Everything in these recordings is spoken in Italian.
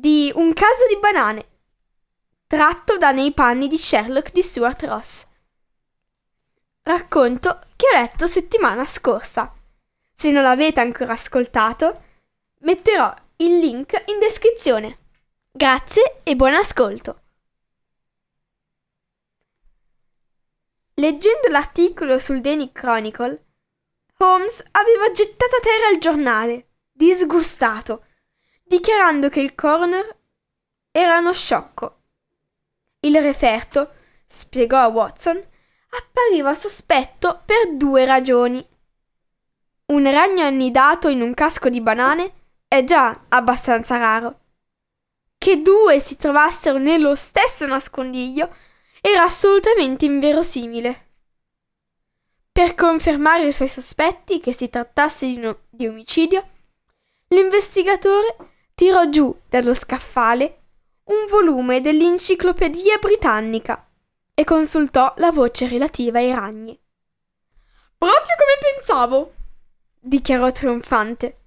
di Un caso di banane, tratto da Nei panni di Sherlock di Stuart Ross. Racconto che ho letto settimana scorsa. Se non l'avete ancora ascoltato, metterò il link in descrizione. Grazie e buon ascolto. Leggendo l'articolo sul Daily Chronicle, Holmes aveva gettato a terra il giornale, disgustato, dichiarando che il coroner era uno sciocco. Il referto, spiegò a Watson, appariva sospetto per due ragioni. Un ragno annidato in un casco di banane è già abbastanza raro. Che due si trovassero nello stesso nascondiglio era assolutamente inverosimile. Per confermare i suoi sospetti che si trattasse di, no- di omicidio, l'investigatore tirò giù dallo scaffale un volume dell'Enciclopedia Britannica e consultò la voce relativa ai ragni. Proprio come pensavo, dichiarò trionfante.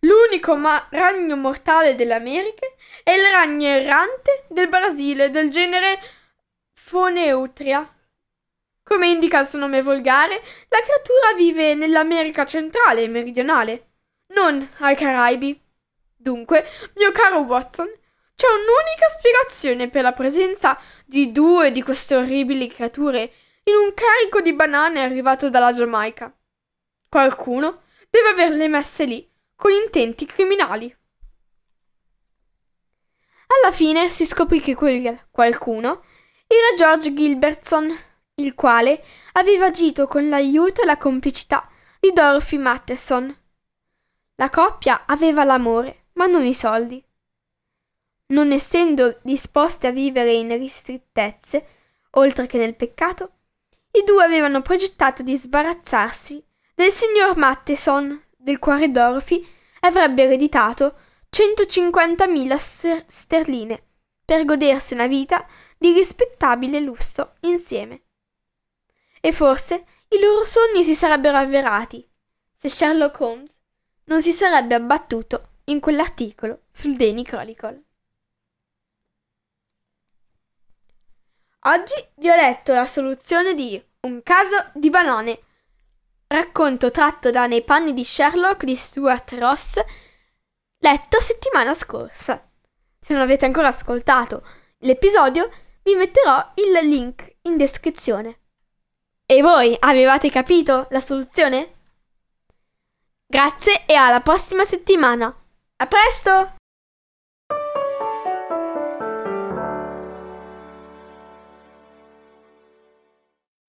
L'unico ma- ragno mortale delle Americhe è il ragno errante del Brasile del genere Phoneutria. Come indica il suo nome volgare, la creatura vive nell'America centrale e meridionale, non ai Caraibi. Dunque, mio caro Watson, c'è un'unica spiegazione per la presenza di due di queste orribili creature in un carico di banane arrivato dalla Giamaica. Qualcuno deve averle messe lì con intenti criminali. Alla fine si scoprì che quel qualcuno era George Gilbertson, il quale aveva agito con l'aiuto e la complicità di Dorothy Matheson. La coppia aveva l'amore, ma non i soldi. Non essendo disposti a vivere in ristrettezze, oltre che nel peccato, i due avevano progettato di sbarazzarsi del signor Matheson, del quale Dorothy avrebbe ereditato 150.000 ster- sterline per godersi una vita di rispettabile lusso insieme. E forse i loro sogni si sarebbero avverati se Sherlock Holmes non si sarebbe abbattuto in quell'articolo sul Daily Chronicle. Oggi vi ho letto la soluzione di Un caso di banane, racconto tratto da Nei panni di Sherlock di Stuart Ross, letto settimana scorsa. Se non avete ancora ascoltato l'episodio, vi metterò il link in descrizione. E voi avevate capito la soluzione? Grazie e alla prossima settimana. A presto!